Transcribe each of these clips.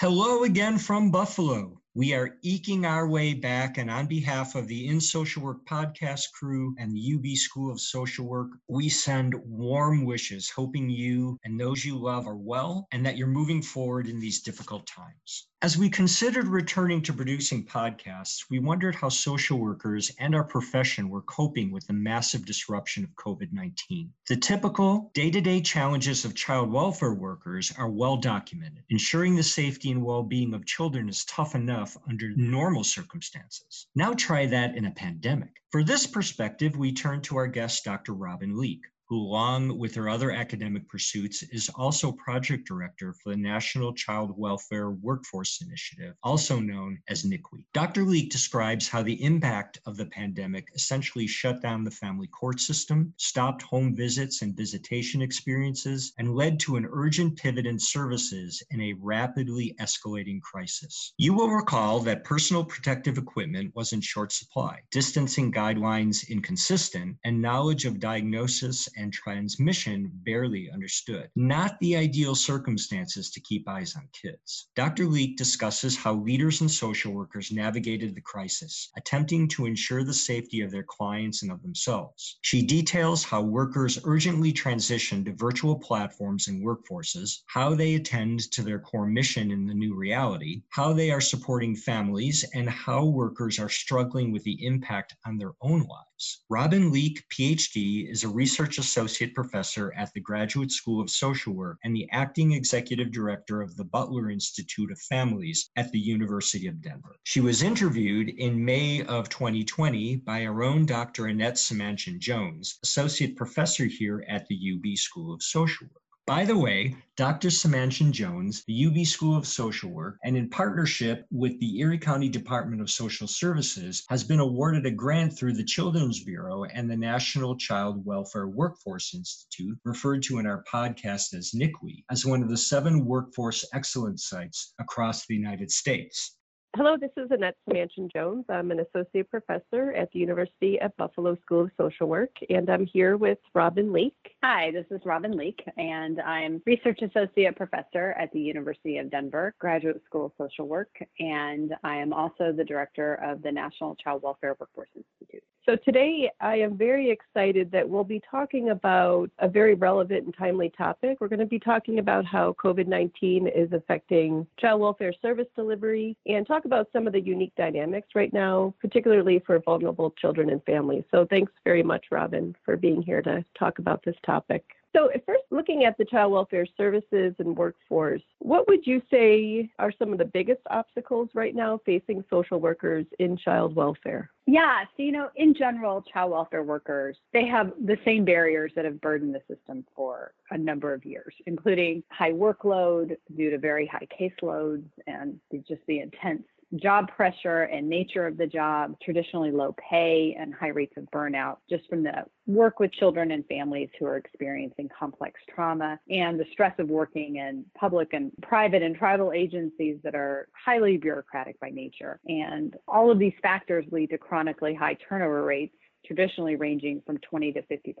Hello again from Buffalo. We are eking our way back, and on behalf of the In Social Work podcast crew and the UB School of Social Work, we send warm wishes, hoping you and those you love are well and that you're moving forward in these difficult times. As we considered returning to producing podcasts, we wondered how social workers and our profession were coping with the massive disruption of COVID 19. The typical day to day challenges of child welfare workers are well documented. Ensuring the safety and well being of children is tough enough under normal circumstances. Now try that in a pandemic. For this perspective, we turn to our guest, Dr. Robin Leake who, along with her other academic pursuits, is also project director for the National Child Welfare Workforce Initiative, also known as NCWWI. Dr. Leake describes how the impact of the pandemic essentially shut down the family court system, stopped home visits and visitation experiences, and led to an urgent pivot in services in a rapidly escalating crisis. You will recall that personal protective equipment was in short supply, distancing guidelines inconsistent, and knowledge of diagnosis and transmission barely understood. Not the ideal circumstances to keep eyes on kids. Dr. Leake discusses how leaders and social workers navigated the crisis, attempting to ensure the safety of their clients and of themselves. She details how workers urgently transition to virtual platforms and workforces, how they attend to their core mission in the new reality, how they are supporting families, and how workers are struggling with the impact on their own lives. Robin Leake, PhD, is a research Associate Professor at the Graduate School of Social Work and the Acting Executive Director of the Butler Institute of Families at the University of Denver. She was interviewed in May of 2020 by our own Dr. Annette Semanchin Jones, Associate Professor here at the UB School of Social Work. By the way, Dr. Semanchin Jones, the UB School of Social Work, and in partnership with the Erie County Department of Social Services, has been awarded a grant through the Children's Bureau and the National Child Welfare Workforce Institute, referred to in our podcast as NCWWI, as one of the seven workforce excellence sites across the United States. Hello, this is Annette Semanchin Jones. I'm an associate professor at the University at Buffalo School of Social Work, and I'm here with Robin Leake. Hi, this is Robin Leake, and I'm research associate professor at the University of Denver Graduate School of Social Work, and I am also the director of the National Child Welfare Workforce Institute. So today I am very excited that we'll be talking about a very relevant and timely topic. We're going to be talking about how COVID 19 is affecting child welfare service delivery and talk about some of the unique dynamics right now, particularly for vulnerable children and families. So thanks very much, Robin, for being here to talk about this topic. So, first, looking at the child welfare services and workforce, what would you say are some of the biggest obstacles right now facing social workers in child welfare? Yeah, so you know, in general, child welfare workers, they have the same barriers that have burdened the system for a number of years, including high workload due to very high caseloads and just the intense job pressure and nature of the job, traditionally low pay and high rates of burnout, just from the work with children and families who are experiencing complex trauma and the stress of working in public and private and tribal agencies that are highly bureaucratic by nature. And all of these factors lead to chronically high turnover rates traditionally ranging from 20 to 50%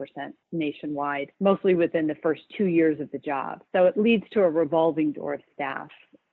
nationwide, mostly within the first two years of the job. So it leads to a revolving door of staff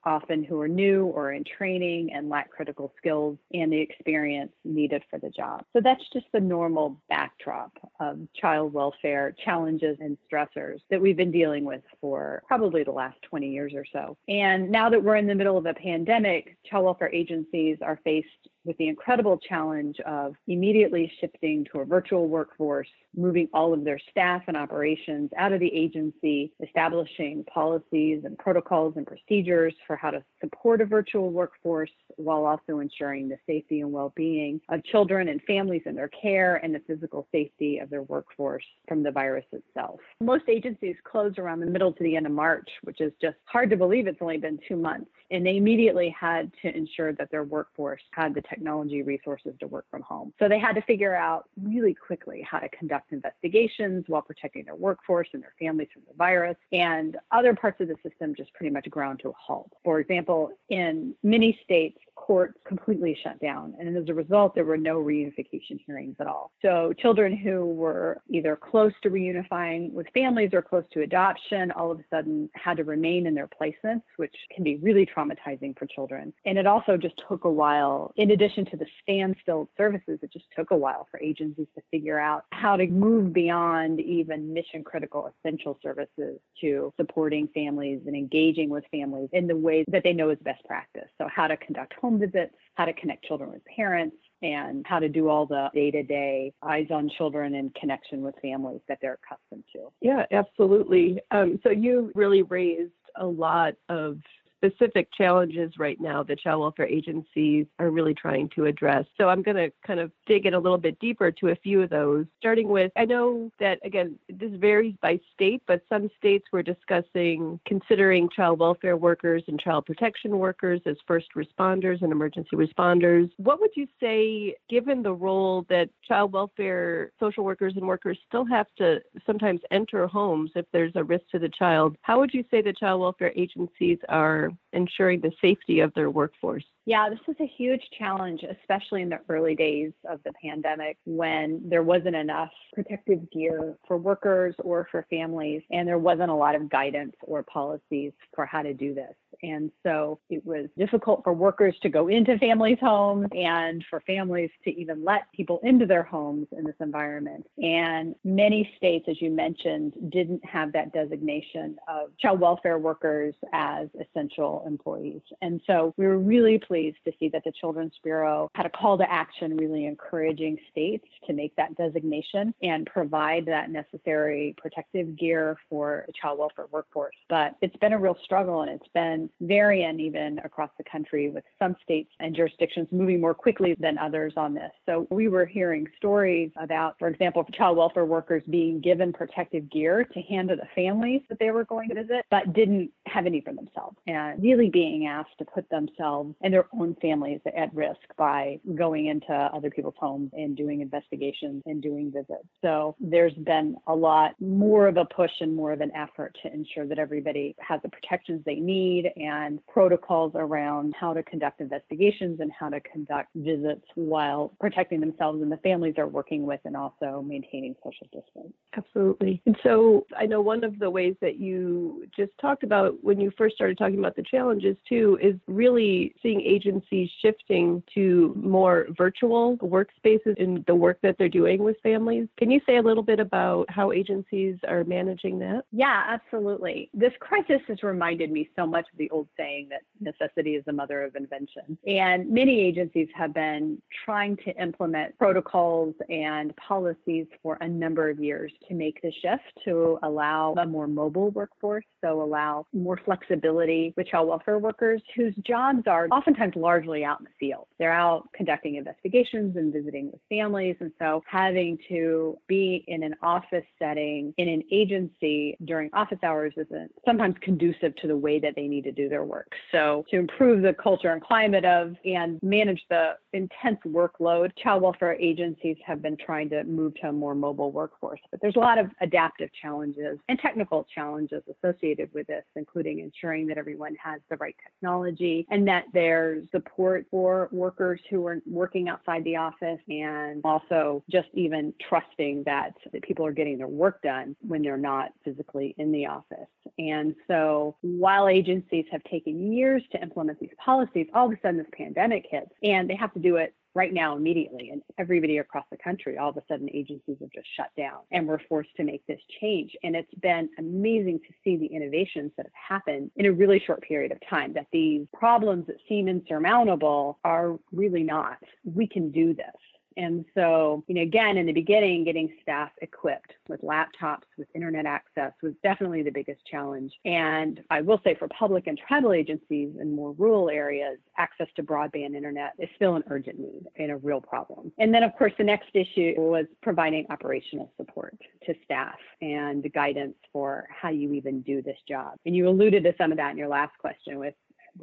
often who are new or in training and lack critical skills and the experience needed for the job. So that's just the normal backdrop of child welfare challenges and stressors that we've been dealing with for probably the last 20 years or so. And now that we're in the middle of a pandemic, child welfare agencies are faced with the incredible challenge of immediately shifting to a virtual workforce, moving all of their staff and operations out of the agency, establishing policies and protocols and procedures for how to support a virtual workforce while also ensuring the safety and well-being of children and families in their care and the physical safety of their workforce from the virus itself. Most agencies closed around the middle to the end of March, which is just hard to believe it's only been two months. And they immediately had to ensure that their workforce had the technology resources to work from home. So they had to figure out really quickly how to conduct investigations while protecting their workforce and their families from the virus. And other parts of the system just pretty much ground to a halt. For example, in many states, courts completely shut down. And as a result, there were no reunification hearings at all. So children who were either close to reunifying with families or close to adoption all of a sudden had to remain in their placements, which can be really traumatizing for children. And it also just took a while, in addition to the standstill services, it just took a while for agencies to figure out how to move beyond even mission critical essential services to supporting families and engaging with families in the ways that they know is best practice. So how to conduct home visits, how to connect children with parents, and how to do all the day to day eyes on children and connection with families that they're accustomed to. Yeah, absolutely. Um, so you really raised a lot of specific challenges right now that child welfare agencies are really trying to address. So I'm going to kind of dig in a little bit deeper to a few of those, starting with I know that, again, this varies by state, but some states were discussing considering child welfare workers and child protection workers as first responders and emergency responders. What would you say, given the role that child welfare social workers and workers still have to sometimes enter homes if there's a risk to the child, how would you say the child welfare agencies are ensuring the safety of their workforce? Yeah, this was a huge challenge, especially in the early days of the pandemic when there wasn't enough protective gear for workers or for families, and there wasn't a lot of guidance or policies for how to do this. And so it was difficult for workers to go into families' homes and for families to even let people into their homes in this environment. And many states, as you mentioned, didn't have that designation of child welfare workers as essential employees. And so we were really pleased to see that the Children's Bureau had a call to action, really encouraging states to make that designation and provide that necessary protective gear for a child welfare workforce. But it's been a real struggle and it's been vary even across the country with some states and jurisdictions moving more quickly than others on this. So we were hearing stories about, for example, child welfare workers being given protective gear to hand to the families that they were going to visit, but didn't have any for themselves and really being asked to put themselves and their own families at risk by going into other people's homes and doing investigations and doing visits. So there's been a lot more of a push and more of an effort to ensure that everybody has the protections they need and protocols around how to conduct investigations and how to conduct visits while protecting themselves and the families they're working with and also maintaining social distance. Absolutely. And so I know one of the ways that you just talked about when you first started talking about the challenges too is really seeing agencies shifting to more virtual workspaces in the work that they're doing with families. Can you say a little bit about how agencies are managing that? Yeah, absolutely. This crisis has reminded me so much of the old saying that necessity is the mother of invention. And many agencies have been trying to implement protocols and policies for a number of years to make the shift to allow a more mobile workforce, so allow more flexibility with child welfare workers whose jobs are oftentimes largely out in the field. They're out conducting investigations and visiting with families. And so having to be in an office setting in an agency during office hours isn't sometimes conducive to the way that they need to do their work. So to improve the culture and climate of and manage the intense workload, child welfare agencies have been trying to move to a more mobile workforce. But there's a lot of adaptive challenges and technical challenges associated with this, including ensuring that everyone has the right technology and that there's support for workers who are working outside the office and also just even trusting that, that people are getting their work done when they're not physically in the office. And so while agencies have taken years to implement these policies, all of a sudden this pandemic hits and they have to do it right now immediately. And everybody across the country, all of a sudden, agencies have just shut down and we're forced to make this change. And it's been amazing to see the innovations that have happened in a really short period of time, that these problems that seem insurmountable are really not. We can do this. And so, you know, again, in the beginning, getting staff equipped with laptops, with internet access was definitely the biggest challenge. And I will say for public and tribal agencies in more rural areas, access to broadband internet is still an urgent need and a real problem. And then, of course, the next issue was providing operational support to staff and guidance for how you even do this job. And you alluded to some of that in your last question with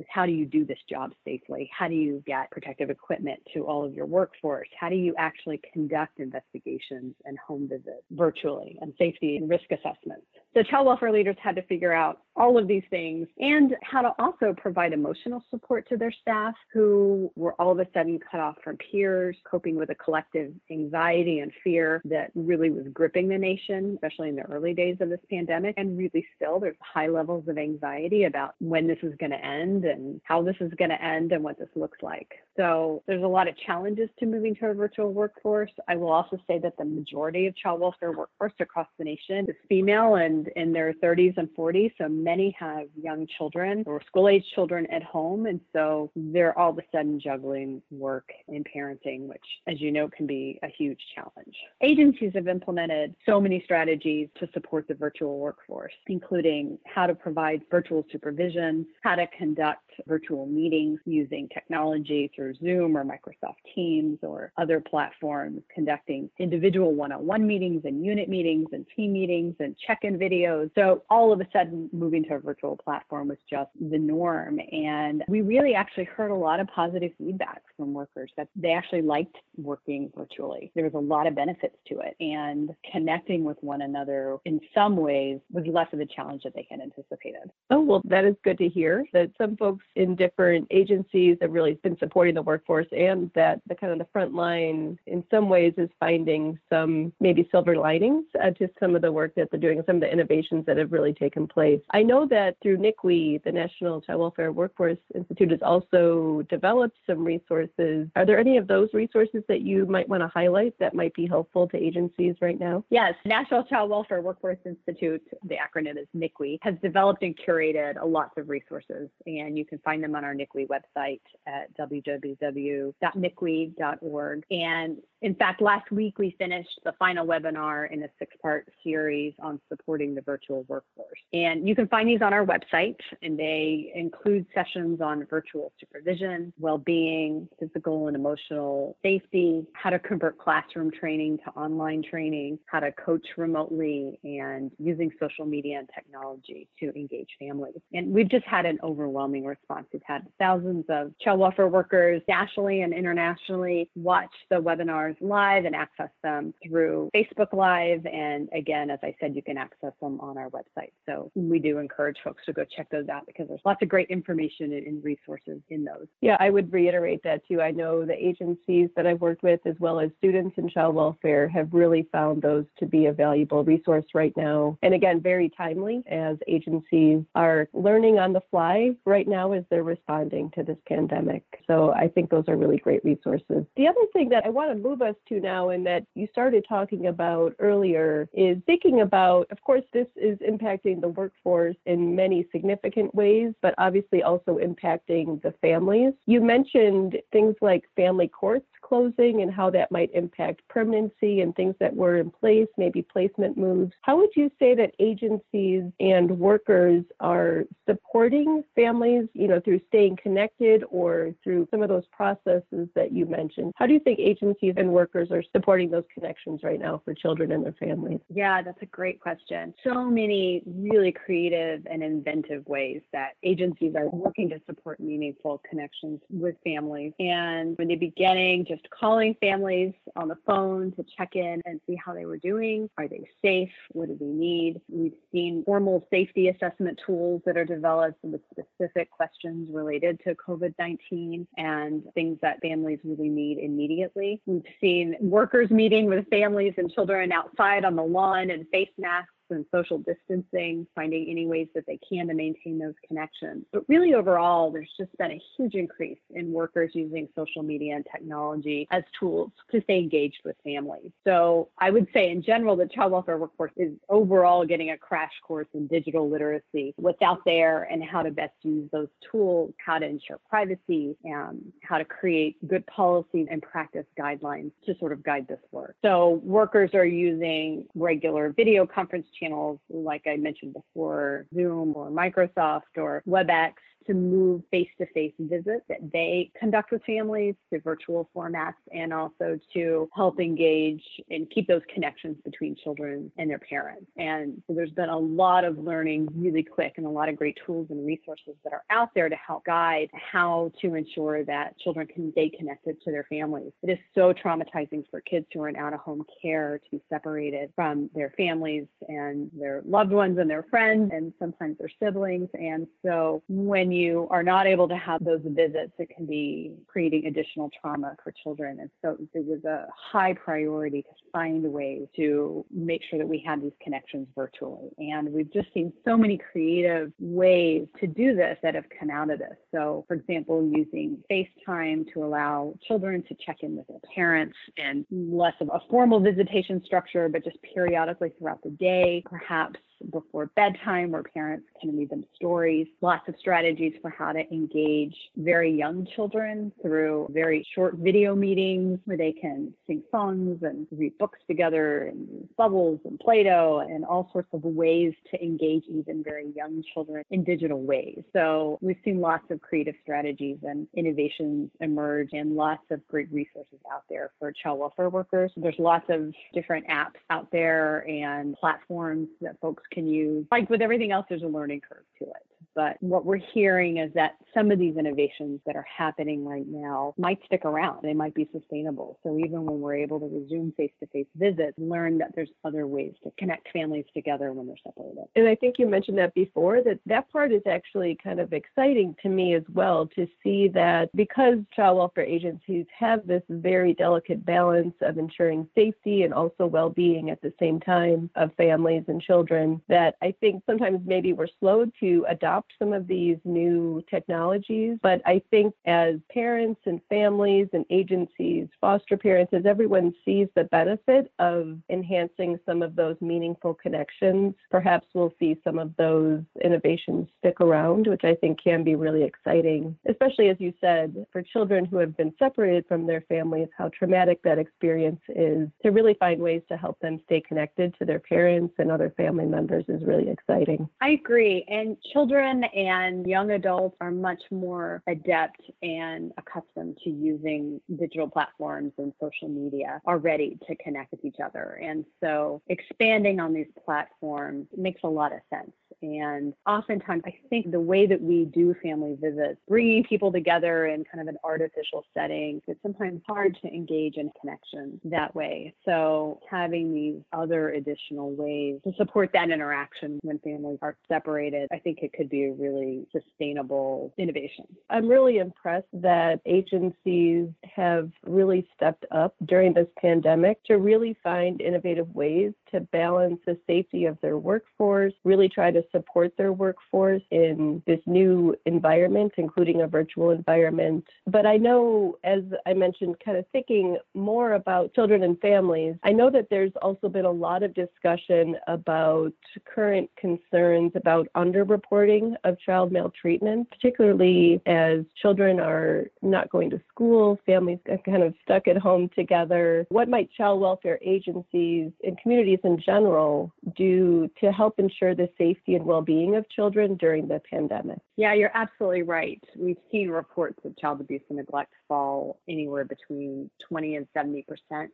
how do you do this job safely? How do you get protective equipment to all of your workforce? How do you actually conduct investigations and home visits virtually and safety and risk assessments? So child welfare leaders had to figure out all of these things and how to also provide emotional support to their staff who were all of a sudden cut off from peers, coping with a collective anxiety and fear that really was gripping the nation, especially in the early days of this pandemic. And really still, there's high levels of anxiety about when this is going to end and how this is going to end and what this looks like. So there's a lot of challenges to moving to a virtual workforce. I will also say that the majority of child welfare workforce across the nation is female and in their 30s and 40s. So many have young children or school age children at home. And so they're all of a sudden juggling work and parenting, which, as you know, can be a huge challenge. Agencies have implemented so many strategies to support the virtual workforce, including how to provide virtual supervision, how to conduct conduct virtual meetings using technology through Zoom or Microsoft Teams or other platforms, conducting individual one on one meetings and unit meetings and team meetings and check in videos. So, all of a sudden, moving to a virtual platform was just the norm. And we really actually heard a lot of positive feedback from workers that they actually liked working virtually. There was a lot of benefits to it. And connecting with one another in some ways was less of a challenge that they had anticipated. Oh, well, that is good to hear that some folks in different agencies have really have been supporting the workforce and that the kind of the front line in some ways is finding some maybe silver linings uh, to some of the work that they're doing some of the innovations that have really taken place. I know that through NCWWI, the National Child Welfare Workforce Institute has also developed some resources. Are there any of those resources that you might want to highlight that might be helpful to agencies right now? Yes, National Child Welfare Workforce Institute, the acronym is NCWWI, has developed and curated a lots of resources and you can find them on our NCWWI website at www.ncwwi.org. And in fact, last week we finished the final webinar in a six part series on supporting the virtual workforce. And you can find these on our website, and they include sessions on virtual supervision, well being, physical and emotional safety, how to convert classroom training to online training, how to coach remotely, and using social media and technology to engage families. And we've just had an overwhelming response. We've had thousands of child welfare workers nationally and internationally watch the webinars live and access them through Facebook Live. And again, as I said, you can access them on our website. So we do encourage folks to go check those out because there's lots of great information and resources in those. Yeah, I would reiterate that too. I know the agencies that I've worked with, as well as students in child welfare, have really found those to be a valuable resource right now. And again, very timely as agencies are learning on the fly right now as they're responding to this pandemic. So I think those are really great resources. The other thing that I want to move us to now and that you started talking about earlier is thinking about, of course, this is impacting the workforce in many significant ways, but obviously also impacting the families. You mentioned things like family courts closing and how that might impact permanency and things that were in place, maybe placement moves. How would you say that agencies and workers are supporting families, you know, through staying connected or through some of those processes that you mentioned? How do you think agencies and workers are supporting those connections right now for children and their families? Yeah, that's a great question. So many really creative and inventive ways that agencies are working to support meaningful connections with families. And in the beginning, just calling families on the phone to check in and see how they were doing. Are they safe? What do they need? We've seen formal safety assessment tools that are developed with specific questions related to COVID 19 and things that families really need immediately. We've seen workers meeting with families and children outside on the lawn and face masks and social distancing, finding any ways that they can to maintain those connections. But really, overall, there's just been a huge increase in workers using social media and technology as tools to stay engaged with families. So I would say, in general, the child welfare workforce is overall getting a crash course in digital literacy, what's out there, and how to best use those tools, how to ensure privacy, and how to create good policies and practice guidelines to sort of guide this work. So workers are using regular video conference channels, like I mentioned before, Zoom or Microsoft or WebEx to move face-to-face visits that they conduct with families through virtual formats and also to help engage and keep those connections between children and their parents. And so there's been a lot of learning really quick and a lot of great tools and resources that are out there to help guide how to ensure that children can stay connected to their families. It is so traumatizing for kids who are in out-of-home care to be separated from their families and their loved ones and their friends and sometimes their siblings. And so when you are not able to have those visits, it can be creating additional trauma for children. And so it was a high priority to find ways to make sure that we had these connections virtually. And we've just seen so many creative ways to do this that have come out of this. So, for example, using FaceTime to allow children to check in with their parents and less of a formal visitation structure, but just periodically throughout the day, perhaps before bedtime where parents can read them stories, lots of strategies for how to engage very young children through very short video meetings where they can sing songs and read books together and use bubbles and Play-Doh and all sorts of ways to engage even very young children in digital ways. So we've seen lots of creative strategies and innovations emerge and lots of great resources out there for child welfare workers. There's lots of different apps out there and platforms that folks can use. Like with everything else, there's a learning curve to it. But what we're hearing is that some of these innovations that are happening right now might stick around. They might be sustainable. So even when we're able to resume face to face visits, learn that there's other ways to connect families together when they're separated. And I think you mentioned that before, that that part is actually kind of exciting to me as well to see that because child welfare agencies have this very delicate balance of ensuring safety and also well being at the same time of families and children, that I think sometimes maybe we're slow to adopt adopt some of these new technologies. But I think as parents and families and agencies, foster parents, as everyone sees the benefit of enhancing some of those meaningful connections, perhaps we'll see some of those innovations stick around, which I think can be really exciting, especially as you said, for children who have been separated from their families, how traumatic that experience is. To really find ways to help them stay connected to their parents and other family members is really exciting. I agree. And children children and young adults are much more adept and accustomed to using digital platforms and social media already to connect with each other. And so expanding on these platforms makes a lot of sense. And oftentimes, I think the way that we do family visits, bringing people together in kind of an artificial setting, it's sometimes hard to engage in connection that way. So, having these other additional ways to support that interaction when families are separated, I think it could be a really sustainable innovation. I'm really impressed that agencies have really stepped up during this pandemic to really find innovative ways to balance the safety of their workforce, really try to support their workforce in this new environment, including a virtual environment. But I know, as I mentioned, kind of thinking more about children and families, I know that there's also been a lot of discussion about current concerns about underreporting of child maltreatment, particularly as children are not going to school, families are kind of stuck at home together. What might child welfare agencies and communities in general do to help ensure the safety and well being of children during the pandemic? Yeah, you're absolutely right. We've seen reports of child abuse and neglect fall anywhere between 20 and 70%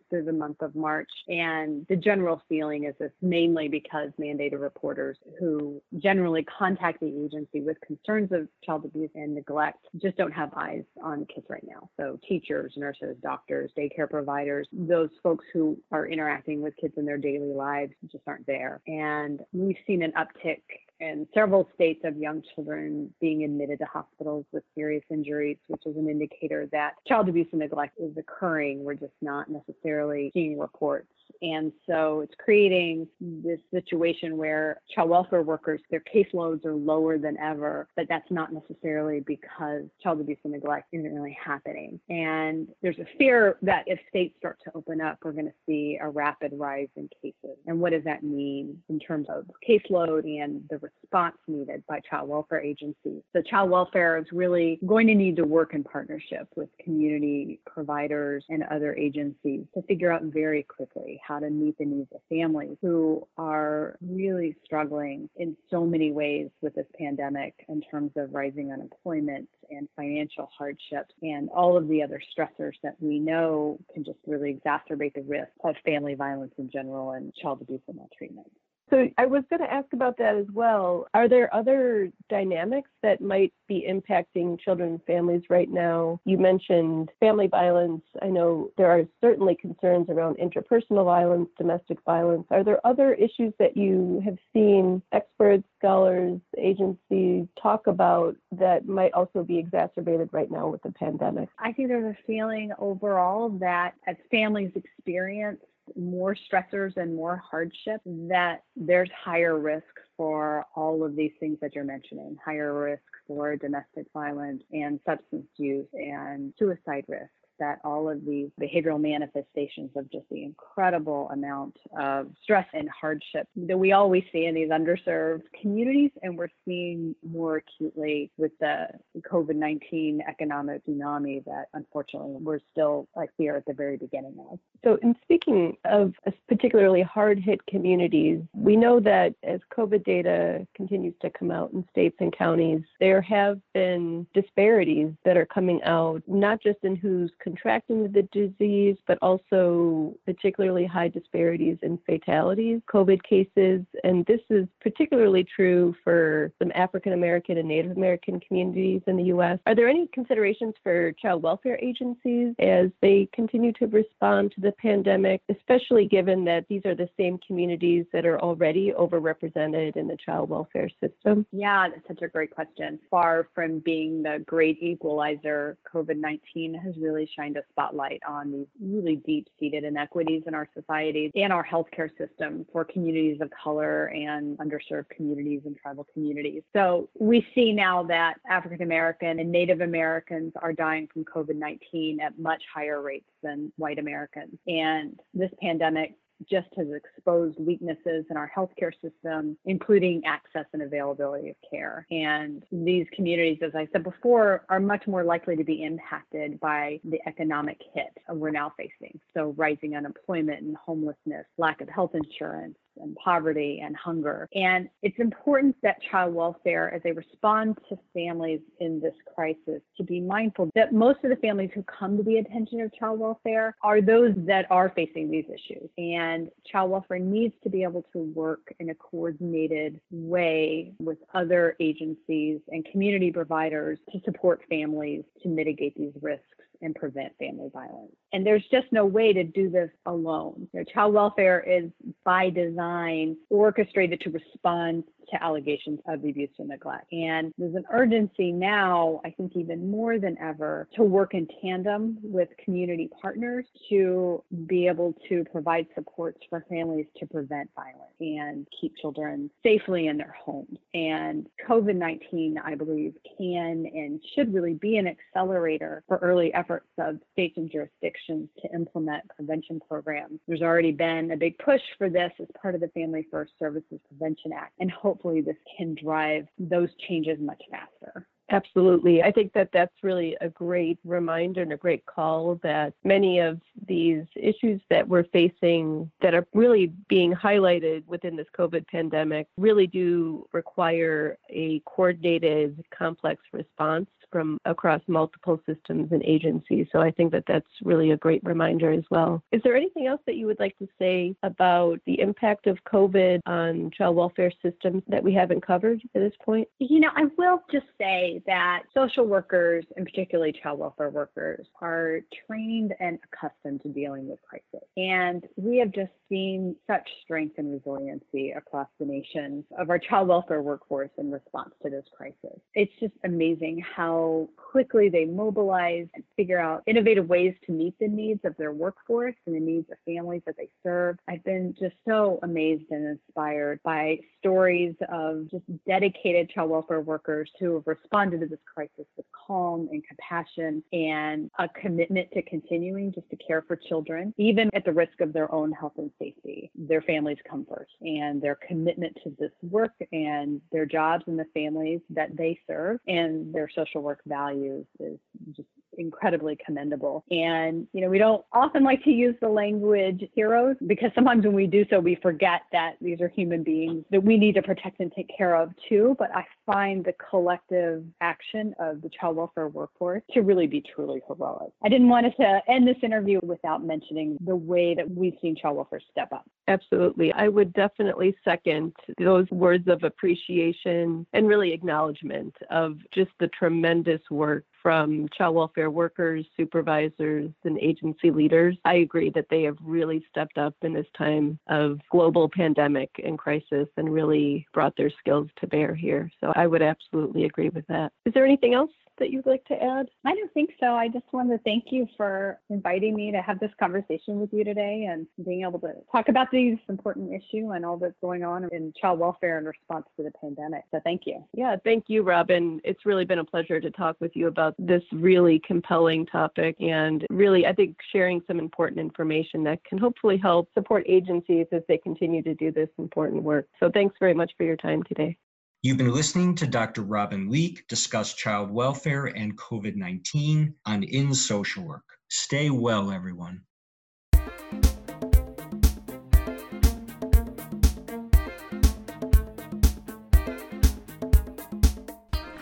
through the month of March. And the general feeling is this mainly because mandated reporters who generally contact the agency with concerns of child abuse and neglect just don't have eyes on kids right now. So, teachers, nurses, doctors, daycare providers, those folks who are interacting with kids in their daily lives just aren't there. And we've seen an uptick and several states of young children being admitted to hospitals with serious injuries, which is an indicator that child abuse and neglect is occurring. We're just not necessarily seeing reports. And so it's creating this situation where child welfare workers, their caseloads are lower than ever, but that's not necessarily because child abuse and neglect isn't really happening. And there's a fear that if states start to open up, we're going to see a rapid rise in cases. And what does that mean in terms of caseload and the response needed by child welfare agencies? So child welfare is really going to need to work in partnership with community providers and other agencies to figure out very quickly how to meet the needs of families who are really struggling in so many ways with this pandemic in terms of rising unemployment and financial hardships and all of the other stressors that we know can just really exacerbate the risk of family violence in general and child abuse and maltreatment. So I was going to ask about that as well. Are there other dynamics that might be impacting children and families right now? You mentioned family violence. I know there are certainly concerns around interpersonal violence, domestic violence. Are there other issues that you have seen experts, scholars, agencies talk about that might also be exacerbated right now with the pandemic? I think there's a feeling overall that as families experience more stressors and more hardship, that there's higher risk for all of these things that you're mentioning. Higher risk for domestic violence and substance use and suicide risk that all of these behavioral manifestations of just the incredible amount of stress and hardship that we always see in these underserved communities, and we're seeing more acutely with the COVID 19 economic tsunami that unfortunately we're still like here at the very beginning of. So, in speaking of particularly hard hit communities, we know that as COVID data continues to come out in states and counties, there have been disparities that are coming out, not just in who's contracting the disease, but also particularly high disparities in fatalities, COVID cases. And this is particularly true for some African American and Native American communities in the U.S. Are there any considerations for child welfare agencies as they continue to respond to the pandemic, especially given that these are the same communities that are already overrepresented in the child welfare system? Yeah, that's such a great question. Far from being the great equalizer, COVID 19 has really shined a spotlight on these really deep seated inequities in our society and our healthcare system for communities of color and underserved communities and tribal communities. So we see now that African American and Native Americans are dying from COVID 19 at much higher rates than white Americans. And this pandemic just has exposed weaknesses in our healthcare system, including access and availability of care. And these communities, as I said before, are much more likely to be impacted by the economic hit we're now facing. So, rising unemployment and homelessness, lack of health insurance, and poverty and hunger. And it's important that child welfare, as they respond to families in this crisis, to be mindful that most of the families who come to the attention of child welfare are those that are facing these issues. And child welfare needs to be able to work in a coordinated way with other agencies and community providers to support families to mitigate these risks and prevent family violence. And there's just no way to do this alone. You know, child welfare is by design orchestrated to respond to allegations of abuse and neglect. And there's an urgency now, I think even more than ever, to work in tandem with community partners to be able to provide supports for families to prevent violence and keep children safely in their homes. And COVID 19, I believe, can and should really be an accelerator for early efforts of states and jurisdictions to implement prevention programs. There's already been a big push for this as part of the Family First Services Prevention Act, and hopefully this can drive those changes much faster. Absolutely. I think that that's really a great reminder and a great call that many of these issues that we're facing that are really being highlighted within this COVID pandemic really do require a coordinated, complex response from across multiple systems and agencies. So I think that that's really a great reminder as well. Is there anything else that you would like to say about the impact of COVID on child welfare systems that we haven't covered at this point? You know, I will just say that social workers, and particularly child welfare workers, are trained and accustomed to dealing with crisis. And we have just seen such strength and resiliency across the nation of our child welfare workforce in response to this crisis. It's just amazing how quickly they mobilize and figure out innovative ways to meet the needs of their workforce and the needs of families that they serve. I've been just so amazed and inspired by stories of just dedicated child welfare workers who have responded to this crisis with calm and compassion and a commitment to continuing just to care for children, even at the risk of their own health and safety. Their families come first, and their commitment to this work and their jobs and the families that they serve and their social work values is just incredibly commendable. And, you know, we don't often like to use the language heroes because sometimes when we do so, we forget that these are human beings that we need to protect and take care of too. But I find the collective action of the child welfare workforce to really be truly heroic. I didn't want us to end this interview without mentioning the way that we've seen child welfare step up. Absolutely. I would definitely second those words of appreciation and really acknowledgement of just the tremendous work from child welfare workers, supervisors, and agency leaders. I agree that they have really stepped up in this time of global pandemic and crisis and really brought their skills to bear here. So I would absolutely agree with that. Is there anything else that you'd like to add? I don't think so. I just want to thank you for inviting me to have this conversation with you today and being able to talk about these important issue and all that's going on in child welfare in response to the pandemic. So thank you. Yeah, thank you, Robin. It's really been a pleasure to talk with you about this really compelling topic and really, I think, sharing some important information that can hopefully help support agencies as they continue to do this important work. So thanks very much for your time today. You've been listening to Dr. Robin Leake discuss child welfare and COVID 19 on In Social Work. Stay well, everyone.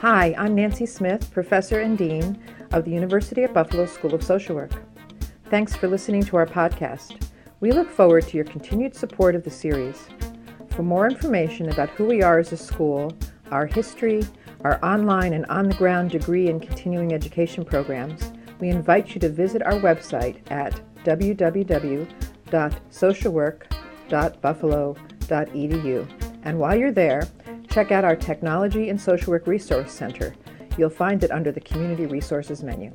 Hi, I'm Nancy Smyth, Professor and Dean of the University at Buffalo School of Social Work. Thanks for listening to our podcast. We look forward to your continued support of the series. For more information about who we are as a school, our history, our online and on the ground degree and continuing education programs, we invite you to visit our website at www.socialwork.buffalo.edu. And while you're there, check out our Technology and Social Work Resource Center. You'll find it under the Community Resources menu.